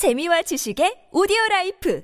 재미와 지식의 오디오 라이프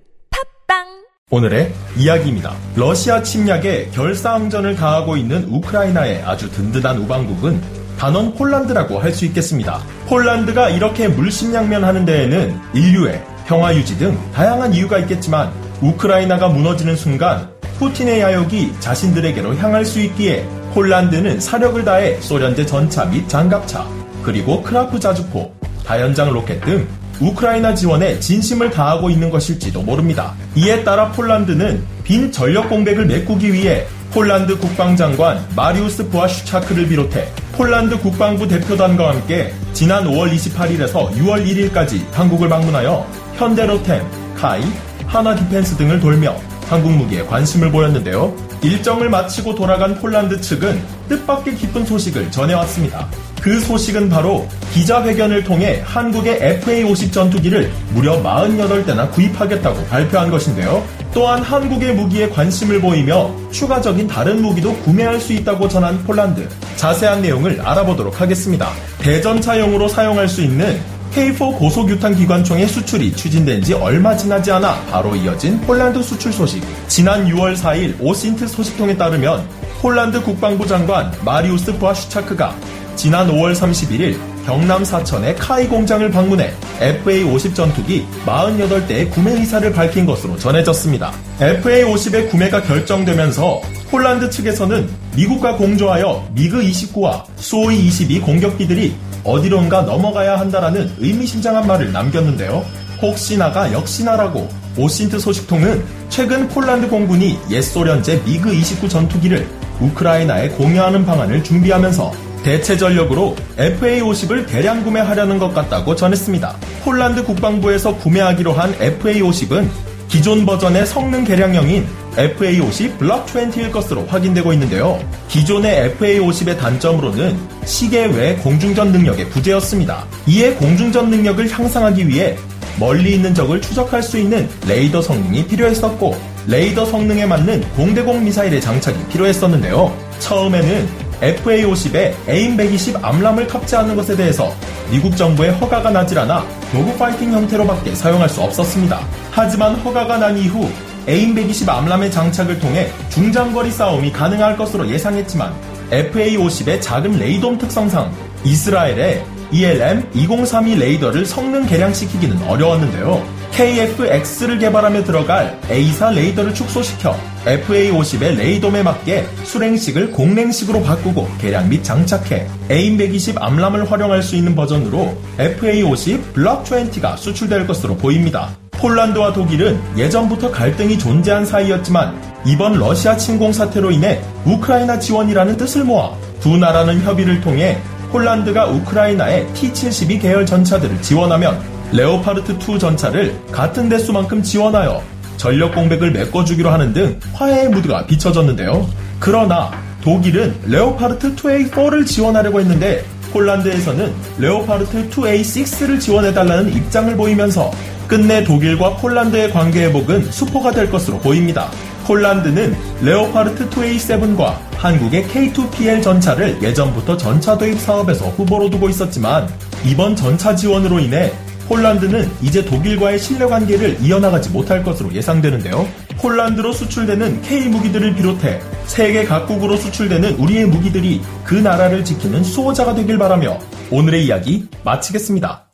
팟빵 오늘의 이야기입니다. 러시아 침략에 결사항전을 가하고 있는 우크라이나의 아주 든든한 우방국은 단연 폴란드라고 할 수 있겠습니다. 폴란드가 이렇게 물심양면하는 데에는 인류의 평화 유지 등 다양한 이유가 있겠지만 우크라이나가 무너지는 순간 푸틴의 야욕이 자신들에게로 향할 수 있기에 폴란드는 사력을 다해 소련제 전차 및 장갑차 그리고 크라프 자주포, 다연장 로켓 등 우크라이나 지원에 진심을 다하고 있는 것일지도 모릅니다. 이에 따라 폴란드는 빈 전력 공백을 메꾸기 위해 폴란드 국방장관 마리우스 브와슈차크를 비롯해 폴란드 국방부 대표단과 함께 지난 5월 28일에서 6월 1일까지 한국을 방문하여 현대로템, KAI, 한화 디펜스 등을 돌며 한국 무기에 관심을 보였는데요. 일정을 마치고 돌아간 폴란드 측은 뜻밖의 기쁜 소식을 전해왔습니다. 그 소식은 바로 기자회견을 통해 한국의 FA-50 전투기를 무려 48대나 구입하겠다고 발표한 것인데요. 또한 한국의 무기에 관심을 보이며 추가적인 다른 무기도 구매할 수 있다고 전한 폴란드. 자세한 내용을 알아보도록 하겠습니다. 대전차용으로 사용할 수 있는 K4 고속유탄 기관총의 수출이 추진된 지 얼마 지나지 않아 바로 이어진 폴란드 수출 소식. 지난 6월 4일 오신트 소식통에 따르면 폴란드 국방부 장관 마리우스 부아슈차크가 지난 5월 31일 경남 사천의 카이 공장을 방문해 FA-50 전투기 48대의 구매 의사를 밝힌 것으로 전해졌습니다. FA-50의 구매가 결정되면서 폴란드 측에서는 미국과 공조하여 미그-29와 수호이-22 공격기들이 어디론가 넘어가야 한다라는 의미심장한 말을 남겼는데요. 혹시나가 역시나라고 오신트 소식통은 최근 폴란드 공군이 옛 소련제 미그-29 전투기를 우크라이나에 공유하는 방안을 준비하면서 대체 전력으로 FA-50을 대량 구매하려는 것 같다고 전했습니다. 폴란드 국방부에서 구매하기로 한 FA-50은 기존 버전의 성능 개량형인 FA-50 블럭 20일 것으로 확인되고 있는데요. 기존의 FA-50의 단점으로는 시계 외 공중전 능력의 부재였습니다. 이에 공중전 능력을 향상하기 위해 멀리 있는 적을 추적할 수 있는 레이더 성능이 필요했었고 레이더 성능에 맞는 공대공 미사일의 장착이 필요했었는데요. 처음에는 FA-50에 AIM-120 AMRAAM을 탑재하는 것에 대해서 미국 정부의 허가가 나질 않아 dog fighting 형태로밖에 사용할 수 없었습니다. 하지만 허가가 난 이후 AIM-120 AMRAAM의 장착을 통해 중장거리 싸움이 가능할 것으로 예상했지만 FA-50의 작은 radome 특성상 이스라엘의 ELM-2032 레이더를 성능 개량시키기는 어려웠는데요. KF-X를 개발하며 들어갈 A사 레이더를 축소시켜 FA-50의 레이돔에 맞게 수랭식을 공랭식으로 바꾸고 개량 및 장착해 AIM-120 암람을 활용할 수 있는 버전으로 FA-50 블럭 20가 수출될 것으로 보입니다. 폴란드와 독일은 예전부터 갈등이 존재한 사이였지만 이번 러시아 침공 사태로 인해 우크라이나 지원이라는 뜻을 모아 두 나라는 협의를 통해 폴란드가 우크라이나의 T-72 계열 전차들을 지원하면 레오파르트2 전차를 같은 대수만큼 지원하여 전력 공백을 메꿔주기로 하는 등 화해의 무드가 비춰졌는데요. 그러나 독일은 레오파르트 2A4를 지원하려고 했는데 폴란드에서는 레오파르트 2A6를 지원해달라는 입장을 보이면서 끝내 독일과 폴란드의 관계 회복은 수포가 될 것으로 보입니다. 폴란드는 레오파르트 2A7과 한국의 K2PL 전차를 예전부터 전차 도입 사업에서 후보로 두고 있었지만 이번 전차 지원으로 인해 폴란드는 이제 독일과의 신뢰 관계를 이어나가지 못할 것으로 예상되는데요. 폴란드로 수출되는 K 무기들을 비롯해 세계 각국으로 수출되는 우리의 무기들이 그 나라를 지키는 수호자가 되길 바라며 오늘의 이야기 마치겠습니다.